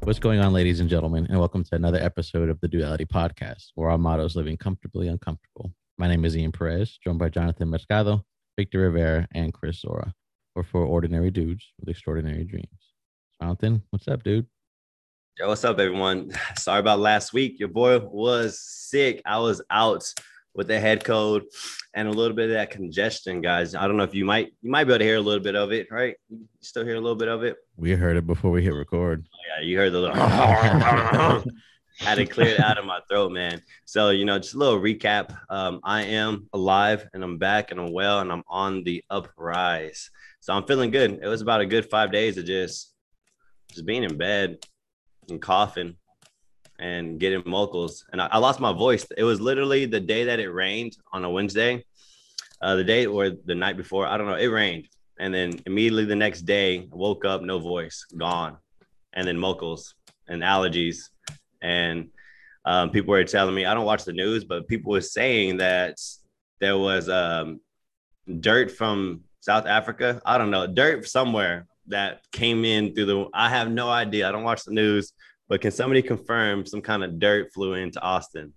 What's going on, ladies and gentlemen, and welcome to another episode of the Duality Podcast, where our motto is living comfortably uncomfortable. My name is Ian Perez, joined by Jonathan Mercado, Victor Rivera, and Chris Zora. We're for ordinary dudes with extraordinary dreams. Jonathan, what's up, dude? Yo, what's up, everyone? Sorry about last week. Your boy was sick. I was out with the head cold and a little bit of that congestion, guys. I don't know if you might you might be able to hear a little bit of it, right? You still hear a little bit of it? We heard it before we hit record. Yeah, you heard the little had it cleared out of my throat, man. So, you know, just a little recap. Um, I am alive and I'm back and I'm well and I'm on the uprise. So I'm feeling good. It was about a good five days of just just being in bed and coughing and getting vocals. And I, I, lost my voice. It was literally the day that it rained on a Wednesday, uh, the day or the night before. I don't know. It rained. And then immediately the next day, I woke up, no voice, gone. And then vocals and allergies. And um, people were telling me, I don't watch the news, but people were saying that there was um, dirt from South Africa. I don't know, dirt somewhere that came in through the. I have no idea. I don't watch the news, but can somebody confirm some kind of dirt flew into Austin?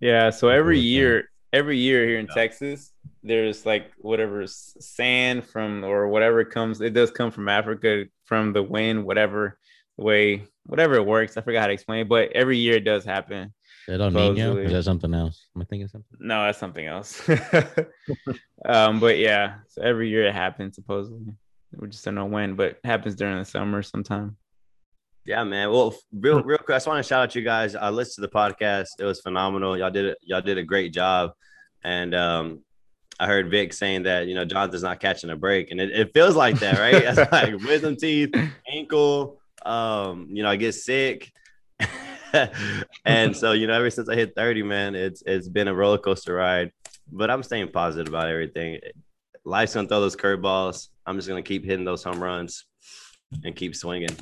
Yeah. So every year, every year here in yeah. Texas, there's like whatever sand from or whatever comes. It does come from Africa from the wind, whatever way, whatever it works. I forgot how to explain it, but every year it does happen. Is that Nino? Is that something else? Am I thinking something? No, that's something else. um, but yeah, so every year it happens supposedly. We just don't know when, but it happens during the summer sometime. Yeah, man. Well, real, real quick, I just want to shout out you guys. I listened to the podcast. It was phenomenal. Y'all did it. Y'all did a great job. And um, I heard Vic saying that you know Jonathan's not catching a break, and it, it feels like that, right? It's like wisdom teeth, ankle. Um, you know, I get sick. and so, you know, ever since I hit 30, man, it's it's been a roller coaster ride. But I'm staying positive about everything. Life's gonna throw those curveballs. I'm just gonna keep hitting those home runs and keep swinging.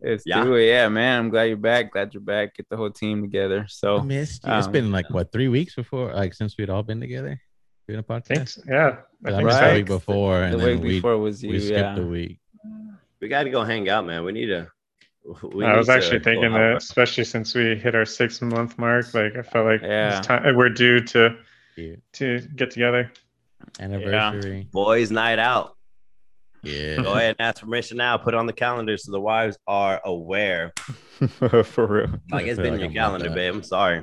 It's yeah. True. yeah, man. I'm glad you're back. Glad you're back. Get the whole team together. So I missed you. Um, it's been like what three weeks before, like since we'd all been together doing a podcast. yeah, I think right. week before, and the week before was you. We skipped yeah. a week. We got to go hang out, man. We need to. We I was actually thinking that, especially since we hit our six month mark, like I felt like yeah. time, we're due to to get together. Anniversary. Yeah. Boys' night out. Yeah. Go ahead and ask permission now. Put it on the calendar so the wives are aware. For real. Like it's been in your calendar, babe. I'm sorry.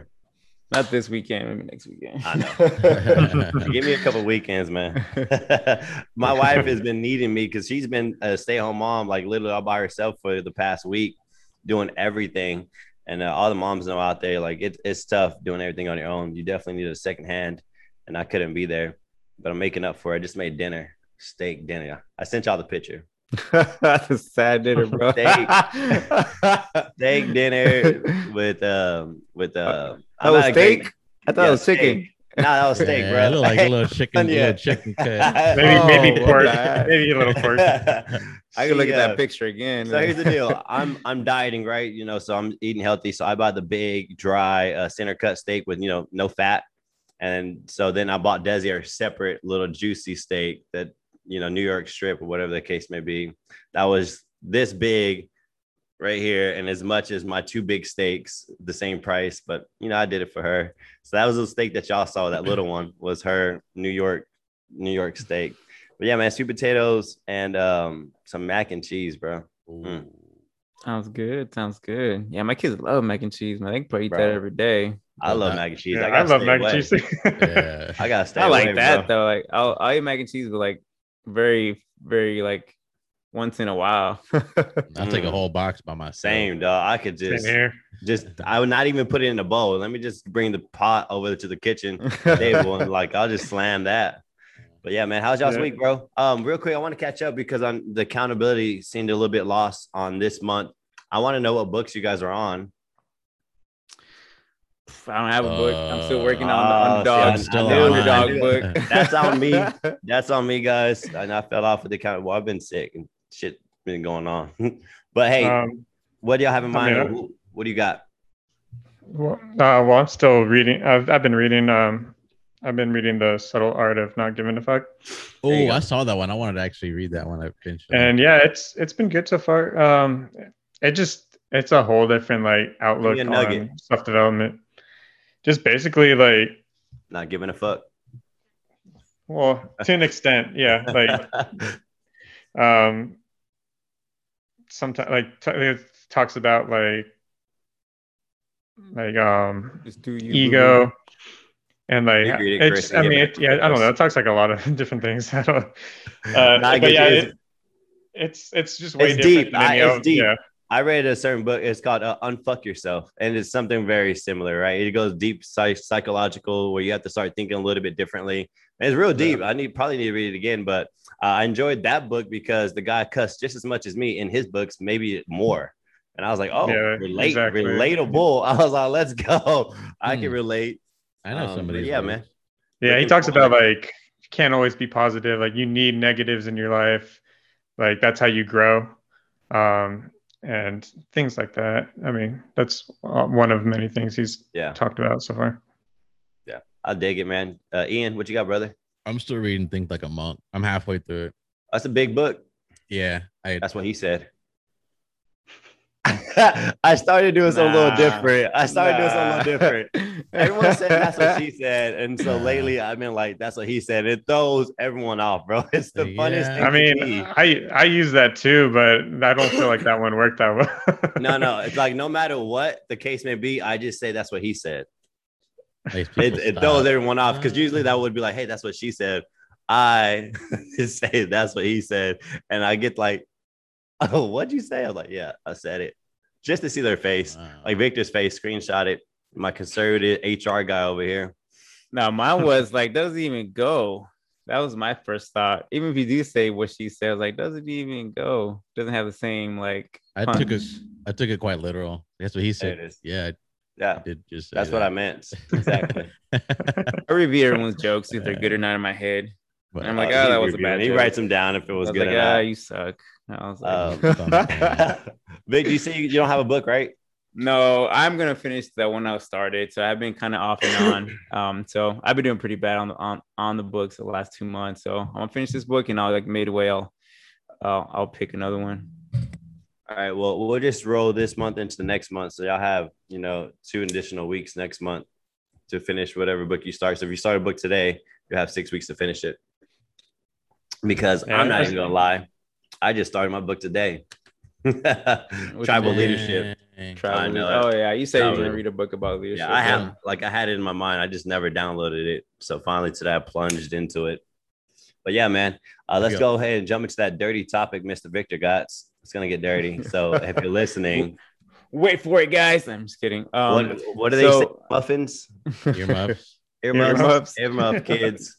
Not this weekend, maybe next weekend. I know. Give me a couple weekends, man. My wife has been needing me because she's been a stay-at-home mom, like literally all by herself for the past week, doing everything. And uh, all the moms know out there, like it, it's tough doing everything on your own. You definitely need a second hand, and I couldn't be there, but I'm making up for it. I just made dinner steak dinner. I sent y'all the picture. That's a sad dinner, bro. steak, steak dinner with um with uh. That was steak. Great, I thought yeah, it was chicken. No, nah, that was steak, yeah, bro. like a little chicken, yeah. little chicken cut. maybe oh, maybe pork, maybe a little pork. I can look at that picture again. So here's the deal: I'm I'm dieting, right? You know, so I'm eating healthy. So I buy the big, dry, uh, center cut steak with you know no fat. And so then I bought Desi a separate little juicy steak that you know, New York strip or whatever the case may be. That was this big right here. And as much as my two big steaks, the same price, but you know, I did it for her. So that was the steak that y'all saw. That little one was her New York, New York steak. But yeah, man, sweet potatoes and um, some mac and cheese, bro. Mm. Sounds good. Sounds good. Yeah, my kids love mac and cheese, man. They can probably eat bro. that every day. I love mac and cheese. Yeah, I, I, love mac and cheese. yeah. I gotta stay. I like away, that bro. though. Like I'll, I'll eat mac and cheese, but like very, very like once in a while. I'll take a whole box by myself. Same, dog. I could just, just, I would not even put it in a bowl. Let me just bring the pot over to the kitchen table and like I'll just slam that. But yeah, man, how's y'all's yeah. week, bro? Um, real quick, I want to catch up because on the accountability seemed a little bit lost on this month. I want to know what books you guys are on. I don't have a book. I'm still working on the uh, underdog, see, still the underdog book. That's on me. That's on me, guys. And I fell off with the count. Well, I've been sick and shit been going on. but hey, um, what do y'all have in mind? I mean, what do you got? Well, uh, well, I'm still reading. I've, I've been reading um, I've been reading the subtle art of not giving a fuck. Oh, I saw that one. I wanted to actually read that one. I finished. And yeah, it's it's been good so far. Um, it just it's a whole different like outlook on self development. Just basically like not giving a fuck. Well, to an extent, yeah. Like, um, sometimes like t- it talks about like like um ego and like it's i mean it, yeah i don't know it talks like a lot of different things i don't uh, but yeah it, it's it's just way it's deep I, it's deep yeah. I read a certain book. It's called uh, "Unfuck Yourself," and it's something very similar, right? It goes deep, psych- psychological, where you have to start thinking a little bit differently. And it's real deep. I need probably need to read it again, but uh, I enjoyed that book because the guy cussed just as much as me in his books, maybe more. And I was like, oh, yeah, relate, exactly. relatable. I was like, let's go. I can hmm. relate. I know um, somebody. Yeah, man. Yeah, he talks about like you can't always be positive. Like you need negatives in your life. Like that's how you grow, um, and things like that. I mean, that's uh, one of many things he's yeah. talked about so far. Yeah, I dig it, man. Uh, Ian, what you got, brother? I'm still reading Think Like a Monk. I'm halfway through it. That's a big book. Yeah, I, that's what he said. I started doing something nah, a little different. I started nah. doing something a little different. Everyone said that's what she said, and so lately I've been like, "That's what he said." It throws everyone off, bro. It's the yeah. funniest thing. I mean, I I use that too, but I don't feel like that one worked that well. no, no, it's like no matter what the case may be, I just say that's what he said. It, it throws everyone off because usually that would be like, "Hey, that's what she said." I say that's what he said, and I get like oh, what'd you say? I was like, yeah, I said it. Just to see their face, wow. like Victor's face, screenshot it. My conservative HR guy over here. Now mine was like, doesn't even go. That was my first thought. Even if you do say what she says, like, doesn't even go. Doesn't have the same like. I took it. I took it quite literal. That's what he said. Yeah. Yeah. did just That's that. what I meant. Exactly. I review everyone's jokes if they're good or not in my head. But, I'm like, oh, oh that was a bad. He joke. writes them down if it was, was good. Like, ah, you suck. I was like, um, Vic, you say you don't have a book, right? No, I'm gonna finish that one I started. So I've been kind of off and on. Um, so I've been doing pretty bad on the on, on the books the last two months. So I'm gonna finish this book and I'll like midway I'll I'll, I'll pick another one. All right. Well, we'll just roll this month into the next month. So y'all have, you know, two additional weeks next month to finish whatever book you start. So if you start a book today, you have six weeks to finish it. Because I'm not even gonna lie, I just started my book today. Tribal leadership. Tribal. Oh yeah, you said you're gonna read a book about leadership. Yeah, I have. Like I had it in my mind. I just never downloaded it. So finally today I plunged into it. But yeah, man, uh, let's go ahead and jump into that dirty topic, Mr. Victor Gotts. It's gonna get dirty. So if you're listening, wait for it, guys. I'm just kidding. Um, what, what do they so, say? Muffins? Earmuffs. Earmuffs. Earmuffs. Earmuff kids.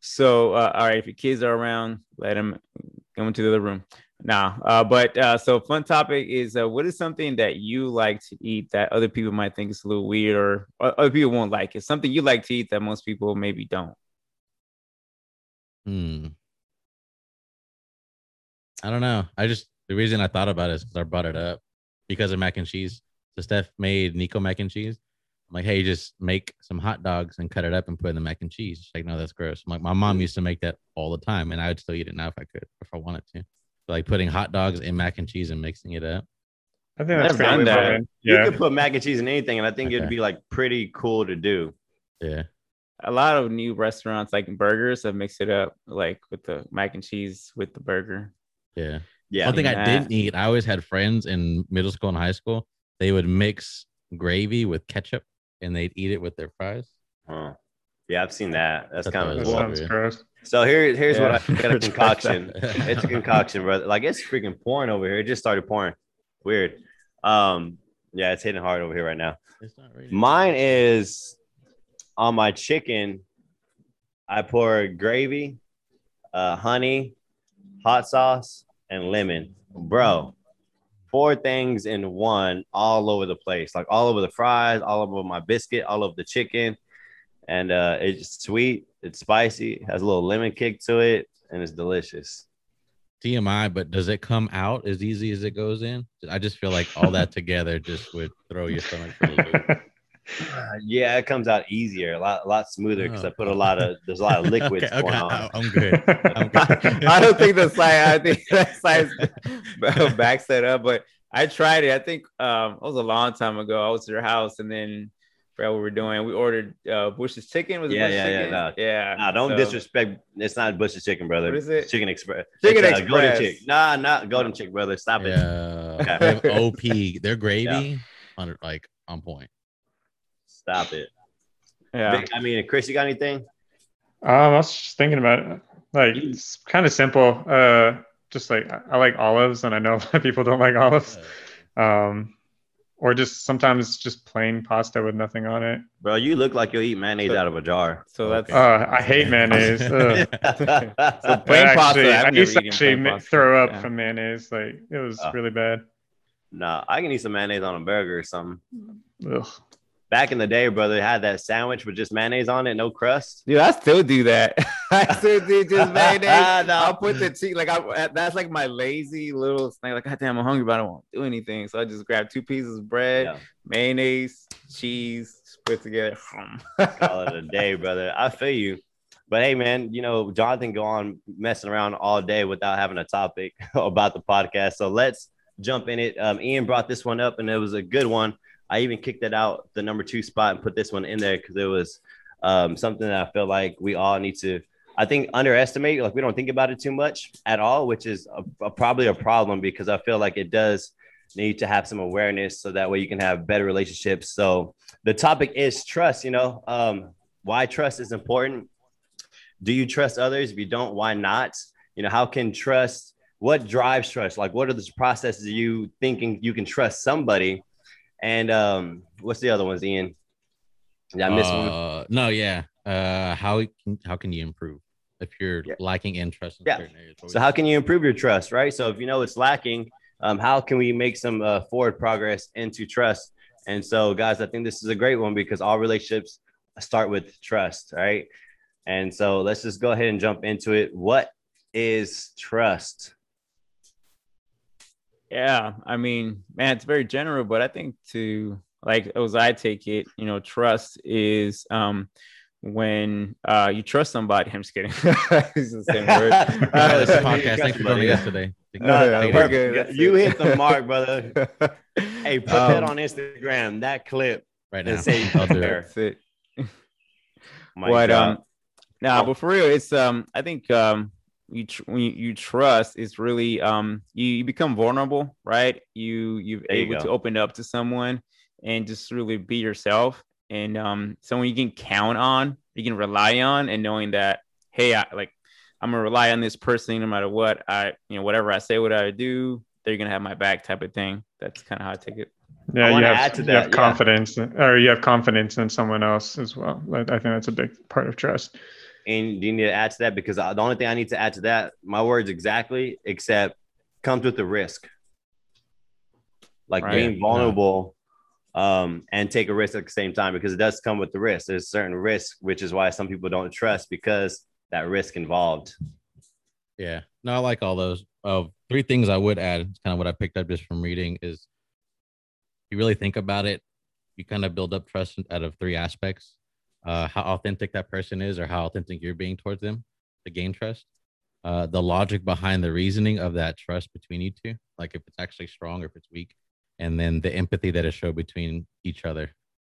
so uh, all right, if your kids are around, let them go into the other room. Now, uh, but uh, so fun topic is uh, what is something that you like to eat that other people might think is a little weird or, or other people won't like? It's something you like to eat that most people maybe don't. Hmm. I don't know. I just the reason I thought about it is because I brought it up because of mac and cheese. So Steph made Nico mac and cheese. I'm like, hey, just make some hot dogs and cut it up and put in the mac and cheese. She's like, no, that's gross. I'm like, my mom used to make that all the time, and I would still eat it now if I could, if I wanted to. like putting hot dogs in mac and cheese and mixing it up. I think that's pretty that. Yeah. You could put mac and cheese in anything, and I think okay. it'd be like pretty cool to do. Yeah. A lot of new restaurants like burgers have mixed it up like with the mac and cheese with the burger. Yeah. Yeah. One thing I didn't eat, I always had friends in middle school and high school. They would mix gravy with ketchup and they'd eat it with their fries. Huh. Yeah, I've seen that. That's kind of cool. gross. So here, here's yeah. what I got a concoction. it's a concoction, brother. Like it's freaking pouring over here. It just started pouring. Weird. Um, yeah, it's hitting hard over here right now. Mine is on my chicken. I pour gravy, uh, honey, hot sauce, and lemon, bro four things in one all over the place, like all over the fries, all over my biscuit, all over the chicken. And uh, it's sweet, it's spicy, has a little lemon kick to it, and it's delicious. TMI, but does it come out as easy as it goes in? I just feel like all that together just would throw your stomach for a loop. yeah, it comes out easier, a lot, a lot smoother because I put a Oh. lot of there's a lot of liquids okay, going okay, on. I- I'm good. I'm good. I don't think the site. I think that site backs that up. But I tried it. I think um, it was a long time ago. I was at your house, and then forgot what we were doing. We ordered uh, Bush's chicken. Was it Yeah, Bush's yeah, yeah, no. yeah. Nah, don't so- disrespect. It's not Bush's chicken, brother. What is it? Chicken Express. Chicken It's, uh, Golden Express. chick. Nah, not Golden chick, brother. Stop it. Yeah, Okay. they have OP. Their gravy, on like on point. Stop it. Yeah. Vic, I mean, Chris, you got anything? Um, I was just thinking about it. Like it's kind of simple. Uh, just like I I like olives, and I know a lot of people don't like olives. Um, or just sometimes just plain pasta with nothing on it. Bro, you look like you'll eat mayonnaise So- out of a jar. So that's Uh, I hate mayonnaise. Ugh. plain I pasta. actually, I've I never used to actually ma- throw up Yeah. from mayonnaise. Like it was Oh. really bad. nah, I can eat some mayonnaise on a burger or something. Ugh. Back in the day, brother, had that sandwich with just mayonnaise on it, no crust. Dude, I still do that. I still do just mayonnaise. No. I'll put the cheese like I that's like my lazy little thing. Like, God damn, I'm hungry, but I don't want to do anything. So I just grab two pieces of bread, Yeah. mayonnaise, cheese, put together. Call it a day, brother. I feel you. But hey, man, you know, Jonathan go on messing around all day without having a topic about the podcast. So let's jump in it. Um, Ian brought this one up, and it was a good one. I even kicked it out the number two spot and put this one in there because it was um, something that I feel like we all need to, I think, underestimate. Like we don't think about it too much at all, which is a, a- probably a problem because I feel like it does need to have some awareness so that way you can have better relationships. So the topic is trust. You know, um, why trust is important. Do you trust others? If you don't, why not? You know, how can trust? What drives trust? Like, what are the processes you thinking you can trust somebody? And um, what's the other ones, Ian? Did I miss one? Uh, no, yeah. Uh, how can how can you improve if you're Yeah. lacking interest in Yeah. areas? So, how can you improve your trust, right? So, if you know it's lacking, um, how can we make some uh, forward progress into trust? And so, guys, I think this is a great one because all relationships start with trust, right? And so, let's just go ahead and jump into it. What is trust? Yeah, I mean, man, it's very general, but I think to like as I take it, you know, trust is um when uh you trust somebody. I'm just kidding. it's the same word. Uh, this is a podcast. Thanks for joining yeah. us today. No, no, we're good. You hit the mark, brother. Hey, put that Um, on Instagram. That clip. right and now. say- I'll do it. That's it. My but God. um nah, Oh. but for real, it's um I think um you tr- when you, you trust is really um you, you become vulnerable, right? You you're There able go. to open up to someone and just really be yourself and um someone you can count on, you can rely on, and knowing that hey, I like I'm gonna rely on this person no matter what I you know whatever I say, what I do, they're gonna have my back type of thing. That's kind of how I take it. Yeah, you wanna have, add to you that, have yeah. confidence, or you have confidence in someone else as well. I I think that's a big part of trust. And do you need to add to that? Because the only thing I need to add to that, my words exactly, except comes with the risk. Like Right. being vulnerable um, and take a risk at the same time because it does come with the risk. There's certain risk, which is why some people don't trust because that risk involved. Yeah. No, I like all those. Uh, three things I would add, it's kind of what I picked up just from reading, is you really think about it, you kind of build up trust out of three aspects. Uh, how authentic that person is or how authentic you're being towards them to gain trust. Uh, the logic behind the reasoning of that trust between you two, like if it's actually strong or if it's weak, and then the empathy that is shown between each other.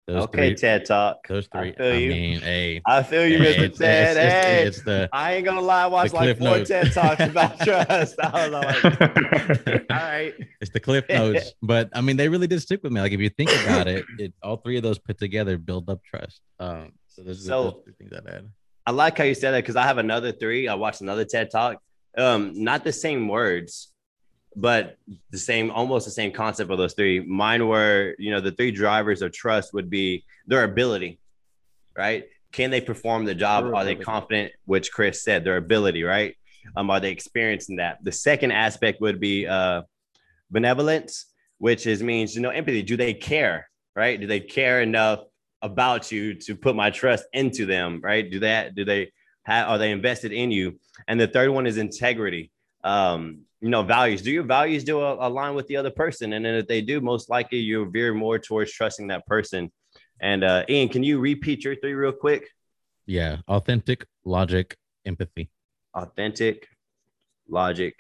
Those okay, three, TED Talk. those I three. feel I, you. mean, hey, I feel you, hey, Mr. it's, Ted. it's, it's- hey, it's the I ain't gonna lie, I watched like Cliff four Notes. TED Talks about trust. I was like, all right. It's the cliff notes, but I mean, they really did stick with me. Like if you think about it, it all three of those put together build up trust. Um, so So- three things I'd add. I like how you said that because I have another three. I watched another TED Talk. Um, not the same words, but the same, almost the same concept of those three. Mine were, you know, the three drivers of trust would be their ability, right? Can they perform the job? Are they confident? Which Chris said, their ability, right? Um, are they experiencing that? The second aspect would be uh, benevolence, which is means you know empathy. Do they care? Right? Do they care enough about you to put my trust into them? Right? Do that? Do they have? Are they invested in you? And the third one is integrity. Um, you know, values. Do your values do a- align with the other person? And then if they do, most likely you'll veer more towards trusting that person. And uh, Ian, can you repeat your three real quick? Yeah, authentic, logic, empathy. Authentic, logic.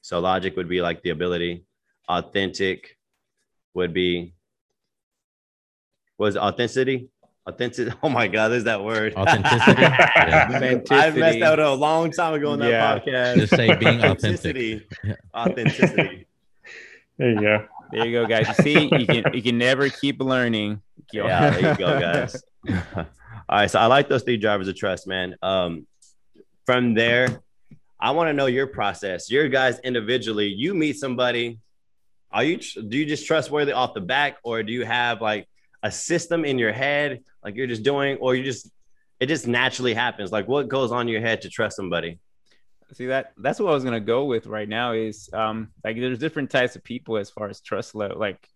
So logic would be like the ability. Authentic would be was authenticity. Authentic. Oh my God, there's that word. Authenticity. yeah. I messed that up a long time ago in that Yeah. podcast. Just say being authentic. Authenticity. Authenticity. There you go. There you go, guys. You see, you can you can never keep learning. Yeah, there you go, guys. All right, so I like those three drivers of trust, man. Um, from there, I want to know your process. Your guys individually, you meet somebody. Are you do you just trustworthy off the back, or do you have like a system in your head, like you're just doing, or you just it just naturally happens? Like what goes on your head to trust somebody? See that that's what I was gonna go with right now is um like there's different types of people as far as trust level like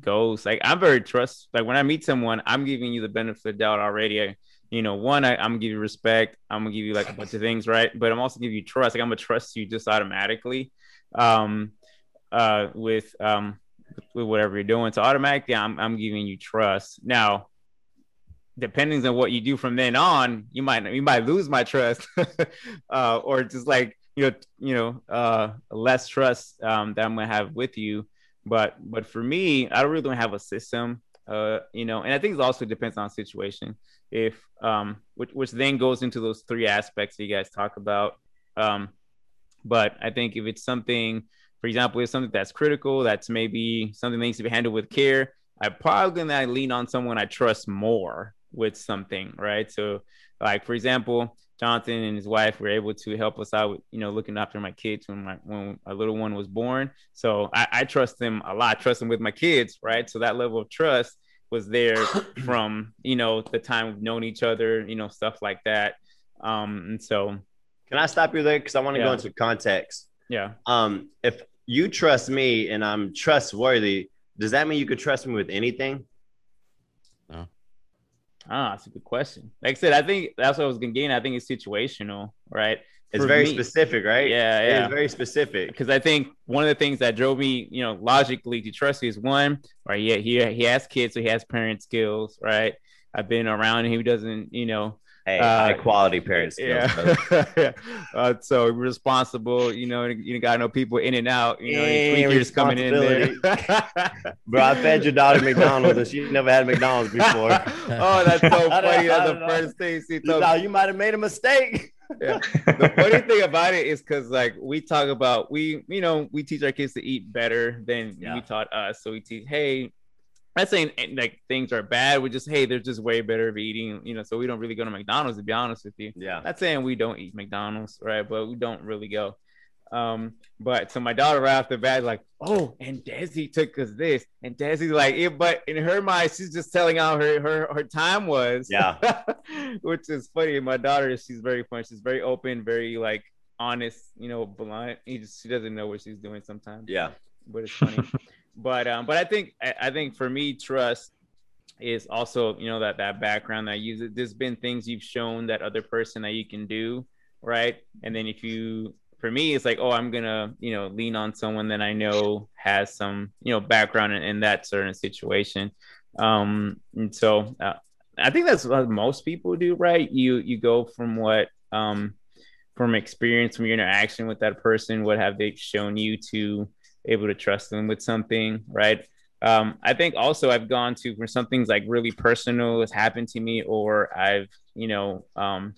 goes. Like I'm very trust like when I meet someone, I'm giving you the benefit of the doubt already. I, you know, one, I, I'm gonna give you respect. I'm gonna give you like a bunch of things, right? But I'm also giving you trust. Like I'm gonna trust you just automatically, um, uh, with um, with whatever you're doing. So automatically, I'm I'm giving you trust. Now, depending on what you do from then on, you might you might lose my trust, uh, or just like you know you know uh, less trust um, that I'm gonna have with you. But but for me, I really don't have a system, uh, you know, and I think it also depends on situation. If um, which which then goes into those three aspects that you guys talk about. Um, but I think if it's something, for example, it's something that's critical, that's maybe something that needs to be handled with care, I probably gonna lean on someone I trust more with something, right? So, like for example, Jonathan and his wife were able to help us out with, you know, looking after my kids when my when a little one was born. So I, I trust them a lot, trust them with my kids, right? So that level of trust was there from you know the time we've known each other, you know, stuff like that. Um, and so Can I stop you there? Because I want to go into context. yeah, Um, if you trust me and I'm trustworthy, does that mean you could trust me with anything? No. ah, that's a good question. Like I said, I think that's what I was gonna gain. I think it's situational, right? It's For very me- specific, right? Yeah, It yeah. is very specific. because I think one of the things that drove me, you know, logically to trust you is one, right? Yeah, he he has kids, so he has parent skills, right? I've been around him. He doesn't, you know, Hey, Uh, high quality parents. yeah. uh, so responsible, you know, you got to know people in and out, you know, Yeah, tweakers coming in there. Bro, I fed your daughter McDonald's and she never had McDonald's before. oh, that's so funny. That's the know. first thing she thought you might have made a mistake. the funny thing about it is because like we talk about we you know we teach our kids to eat better than Yeah. we taught us so we teach hey not saying eh, like things are bad we just hey they're just way better of eating you know so we don't really go to mcdonald's to be honest with you Yeah. not saying we don't eat mcdonald's right but we don't really go um but so my daughter right off the bat like oh and desi took us this and desi's like yeah, but in her mind she's just telling how her her, her time was Yeah. which is funny. My daughter, she's very fun. She's very open, very like honest, you know, blunt. He just she doesn't know what she's doing sometimes. Yeah. But it's funny. but um, but I think I, I think for me, trust is also you know that that background that you there's been things you've shown that other person that you can do right? And then if you for me it's like oh i'm gonna you know lean on someone that i know has some you know background in, in that certain situation. Um and so uh, i think that's what most people do right? You you go from what um from experience from your interaction with that person what have they shown you to able to trust them with something right um, I think also I've gone to for something's like really personal has happened to me, or I've you know um,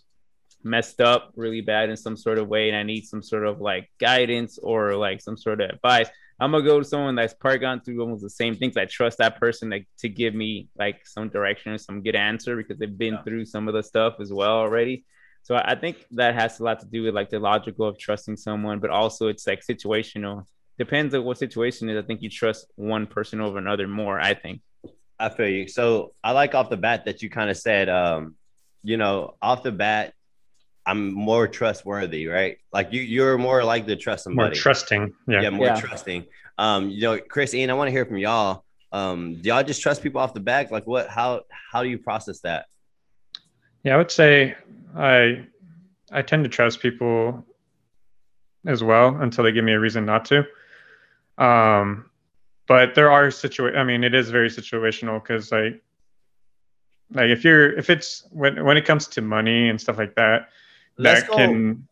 messed up really bad in some sort of way, and I need some sort of like guidance or like some sort of advice. I'm gonna go to someone that's probably gone through almost the same things. I trust that person like, to give me like some direction or some good answer because they've been Yeah. through some of the stuff as well already. So I think that has a lot to do with like the logical of trusting someone, but also it's like situational depends on what situation is. I think you trust one person over another more. I think. I feel you. So I like off the bat that you kind of said, um, you know, off the bat, I'm more trustworthy, right? Like you, you're more like to trust somebody. More trusting. yeah. Yeah. more Yeah. trusting. Um, you know, Chris, Ian, I want to hear from y'all. Um, do y'all just trust people off the back? Like what? How how do you process that? Yeah, I would say I I tend to trust people as well until they give me a reason not to. Um, but there are situa I mean, it is very situational because like like if you're if it's when when it comes to money and stuff like that, Let's that go can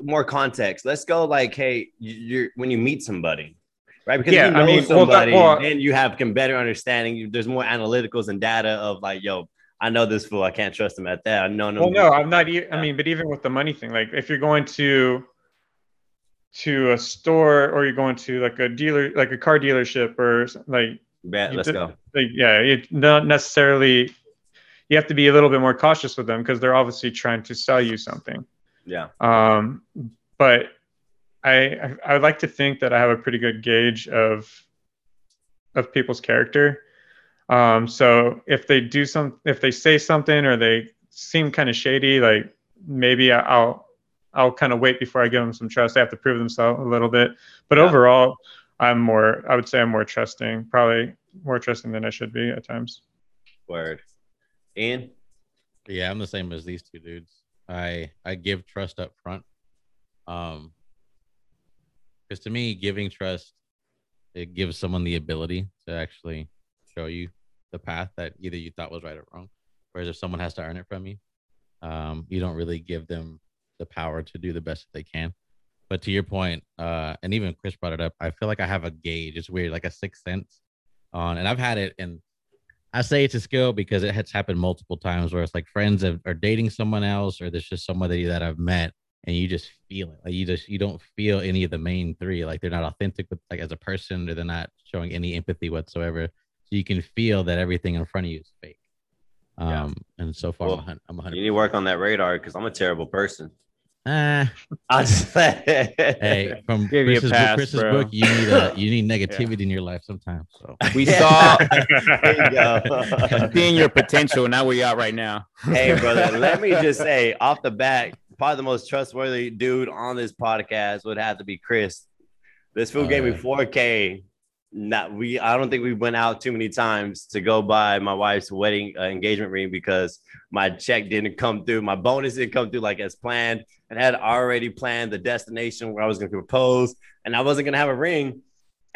more context. Let's go like, hey, you- you're when you meet somebody, right? Because Yeah, you I know mean, well, that- somebody, well- and you have can better understanding. You- There's more analyticals and data of like, yo, I know this fool. I can't trust him at that. I know no. Well, no, I'm not. e- I mean, but even with the money thing, like if you're going to to a store or you're going to like a dealer, like a car dealership or like, Bet, you let's did- go. like yeah, it not necessarily. You have to be a little bit more cautious with them because they're obviously trying to sell you something. Yeah. Um, but I, I I would like to think that I have a pretty good gauge of of people's character. Um, so if they do some, if they say something or they seem kind of shady, like maybe I'll I'll kind of wait before I give them some trust. They have to prove themselves a little bit. But Yeah. overall, I'm more. I would say I'm more trusting. Probably more trusting than I should be at times. Word. Ian. Yeah, I'm the same as these two dudes. I I give trust up front. Um because to me, giving trust it gives someone the ability to actually show you the path that either you thought was right or wrong. Whereas if someone has to earn it from you, um, you don't really give them the power to do the best that they can. But to your point, uh, and even Chris brought it up, I feel like I have a gauge. It's weird, like a sixth sense on, and I've had it And I say it's a skill because it has happened multiple times where it's like friends have, are dating someone else, or there's just somebody that I've met, and you just feel it. Like you just you don't feel any of the main three. Like they're not authentic with like as a person, or they're not showing any empathy whatsoever. So you can feel that everything in front of you is fake. Yeah. Um, and so far Well, I'm a hun- I'm a You need to work on that radar because I'm a terrible person. Ah, I just hey, from Give you a Chris's, pass, book, Chris's bro. book, you need a you need negativity in your life sometimes. So We saw There you seeing your potential. Now where you are right now. hey, brother, let me just say off the bat, probably the most trustworthy dude on this podcast would have to be Chris. This fool Oh, gave me 4K. Not we. I don't think we went out too many times to go buy my wife's wedding uh, engagement ring because my check didn't come through. My bonus didn't come through like as planned, and had already planned the destination where I was going to propose, and I wasn't going to have a ring.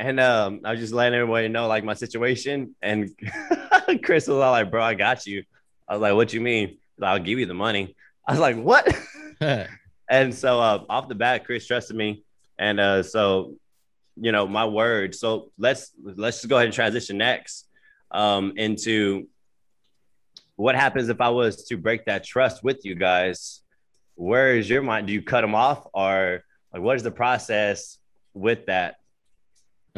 And um, I was just letting everybody know like my situation. And Chris was all like, "Bro, I got you." I was like, "What you mean?" Like, I'll give you the money. I was like, "What?" and so uh, off the bat, Chris trusted me, and uh, so you know my word. So let's let's just go ahead and transition next um, into what happens if I was to break that trust with you guys. Where is your mind? Do you cut them off, or like what is the process with that?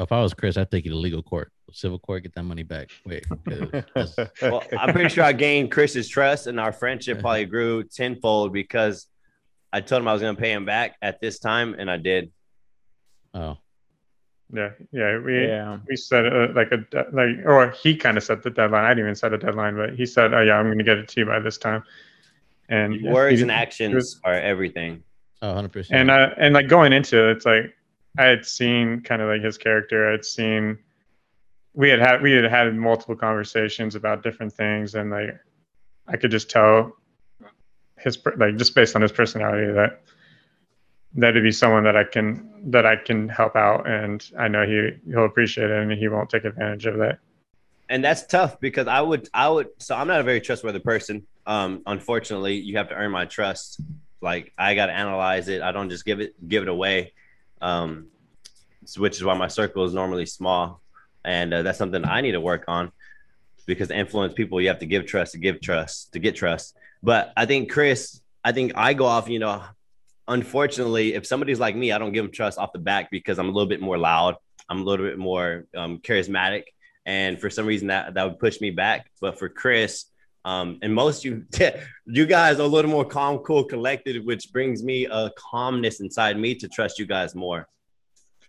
if I was Chris, I'd take you to legal court, civil court, get that money back. wait Well, I'm pretty sure I gained Chris's trust, and our friendship probably grew tenfold because I told him I was going to pay him back at this time, and I did. oh, Yeah, yeah. We yeah. we set a, like a de- like, or he kind of set the deadline. I didn't even set a deadline, but he said, "Oh yeah, I'm going to get it to you by this time." And yeah, Words and did- actions are everything. oh, 100 percent. and uh, and like going into it, it's like I had seen kind of like his character. I had seen we had had we had had multiple conversations about different things, and like I could just tell his like just based on his personality that that would be someone that I can that I can help out, and I know he he'll appreciate it, and he won't take advantage of that. and that's tough because I would, I would. So I'm not a very trustworthy person. Um, unfortunately, you have to earn my trust. Like I got to analyze it. I don't just give it, give it away. Um, which is why my circle is normally small, and uh, that's something I need to work on because to influence people, you have to give trust to give trust to get trust. But I think Chris, I think I go off. You know, unfortunately, if somebody's like me, I don't give them trust off the back because I'm a little bit more loud. I'm a little bit more um, charismatic and for some reason that that would push me back. But for Chris, um, and most you you guys are a little more calm, cool, collected, which brings me a calmness inside me to trust you guys more.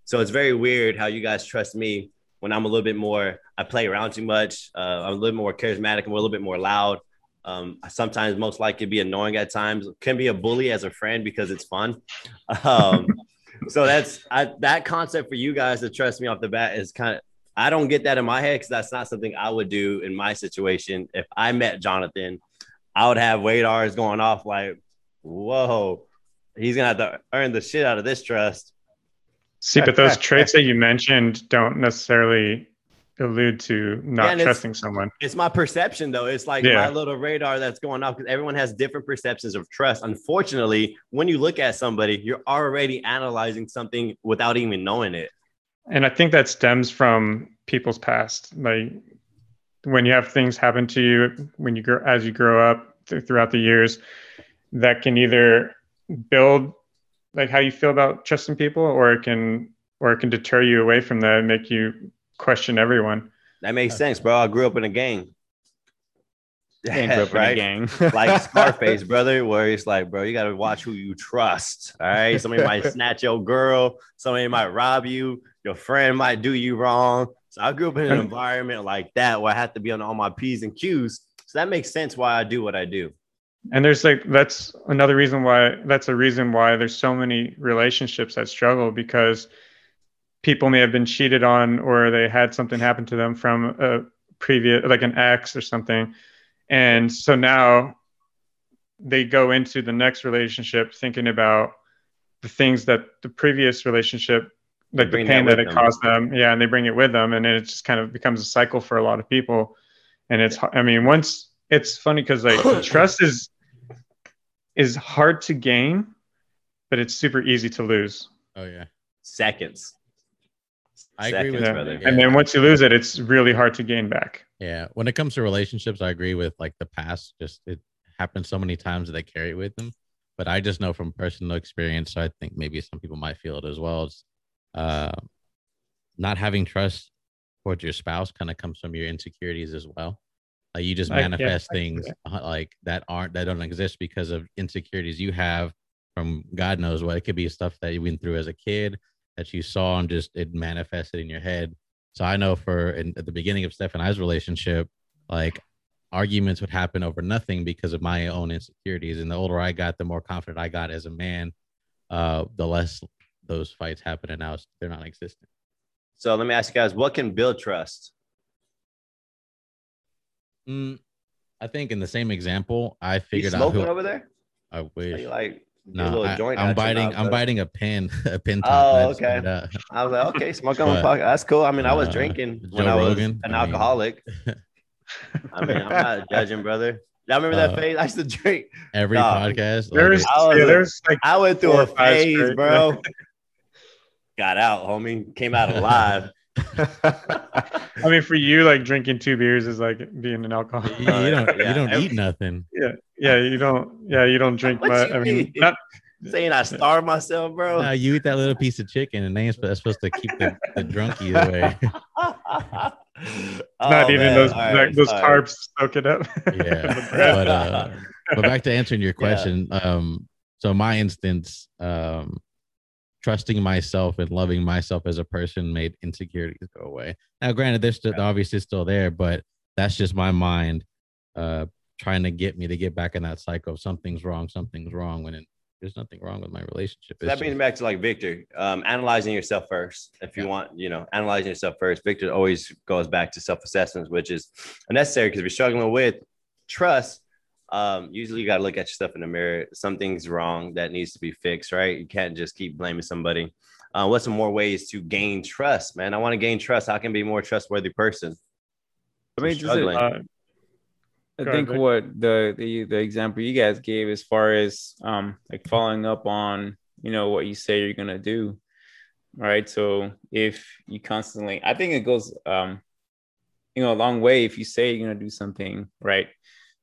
So it's very weird how you guys trust me when I'm a little bit more. I play around too much. Uh, I'm a little more charismatic. I'm a little bit more loud. Um, sometimes most likely be annoying at times. Can be a bully as a friend because it's fun. Um, so that's I, that concept for you guys to trust me off the bat is kind of I don't get that in my head because that's not something I would do in my situation. If I met Jonathan, I would have radars going off like, whoa, he's gonna have to earn the shit out of this trust. See, but those traits that you mentioned don't necessarily allude to not Yeah, trusting someone. It's my perception though. It's like Yeah. my little radar that's going off because everyone has different perceptions of trust. Unfortunately, when you look at somebody, you're already analyzing something without even knowing it. And I think that stems from people's past. Like when you have things happen to you when you grow as you grow up th- throughout the years, that can either build like how you feel about trusting people, or it can or it can deter you away from that and make you question everyone. That makes uh, sense, bro. I grew up in a gang. And grew up in a right? gang. like Scarface, brother, where it's like, bro, you gotta watch who you trust. All right. Somebody might snatch your girl, somebody might rob you, your friend might do you wrong. So I grew up in an environment like that where I had to be on all my P's and Q's. So that makes sense why I do what I do. And there's like that's another reason why that's a reason why there's so many relationships that struggle because people may have been cheated on or they had something happen to them from a previous like an ex or something. And so now they go into the next relationship thinking about the things that the previous relationship like the bring that pain that, it them. caused them yeah and they bring it with them and then it just kind of becomes a cycle for a lot of people and it's i mean once it's funny because like trust is is hard to gain but it's super easy to lose Oh yeah. Seconds. I agree with Yeah. brother. Yeah. and then once you lose it it's really hard to gain back Yeah. When it comes to relationships, I agree with like the past. Just it happens so many times that they carry it with them. But I just know from personal experience, so I think maybe some people might feel it as well. It's uh, not having trust towards your spouse kind of comes from your insecurities as well. Like you just manifest I can see things uh, like that aren't that don't exist because of insecurities you have from God knows what. It could be stuff that you went through as a kid that you saw and just it manifested in your head. So I know for in, at the beginning of Steph and I's relationship, like arguments would happen over nothing because of my own insecurities. And the older I got, the more confident I got as a man, uh, the less those fights happen. And now they're non-existent. So let me ask you guys, what can build trust? Mm, I think in the same example, I You figured out smoking who over there? I wish. you like No, little I, joint am biting. mouth, I'm brother? biting a pin, a pin. Oh, top. I just okay. found. I was like, okay, smoke on the But, podcast. That's cool. I mean, I was uh, drinking when Joe I was Rogan, an I mean- alcoholic. I mean, I'm not judging, brother. Y'all remember that Uh, phase? I used to drink. Every Nah. podcast. like, there's I was yeah, there's like I went through a phase, bro. Got out, homie. Came out alive. I mean for you like drinking two beers is like being an alcoholic you, you don't. Yeah. You don't eat nothing. yeah yeah, you don't yeah you don't drink What much you i mean mean? not Saying I starve myself, bro. No, you eat that little piece of chicken, and they ain't that's supposed to keep the, the drunk either way. not Oh, eating man. those All right, like, those sorry. carbs soak it up Yeah, but uh, but back to answering your question. Um, so my instance, um, trusting myself and loving myself as a person made insecurities go away. Now, granted, they're still obviously still there, but that's just my mind, uh, trying to get me to get back in that cycle of something's wrong, something's wrong when it, there's nothing wrong with my relationship. So that brings me back to like Victor, um, analyzing yourself first. If you Yeah. want, you know, analyzing yourself first. Victor always goes back to self assessments, which is necessary because if you're struggling with trust, um, usually you got to look at yourself in the mirror. Something's wrong that needs to be fixed, right? You can't just keep blaming somebody. Uh, what's some more ways to gain trust, man? I want to gain trust. How can I be a more trustworthy person? I mean, I'm just struggling. Uh, I think ahead, what the, the the example you guys gave as far as um like following up on you know what you say you're gonna do, right? So if you constantly, I think it goes um you know a long way if you say you're gonna do something, right?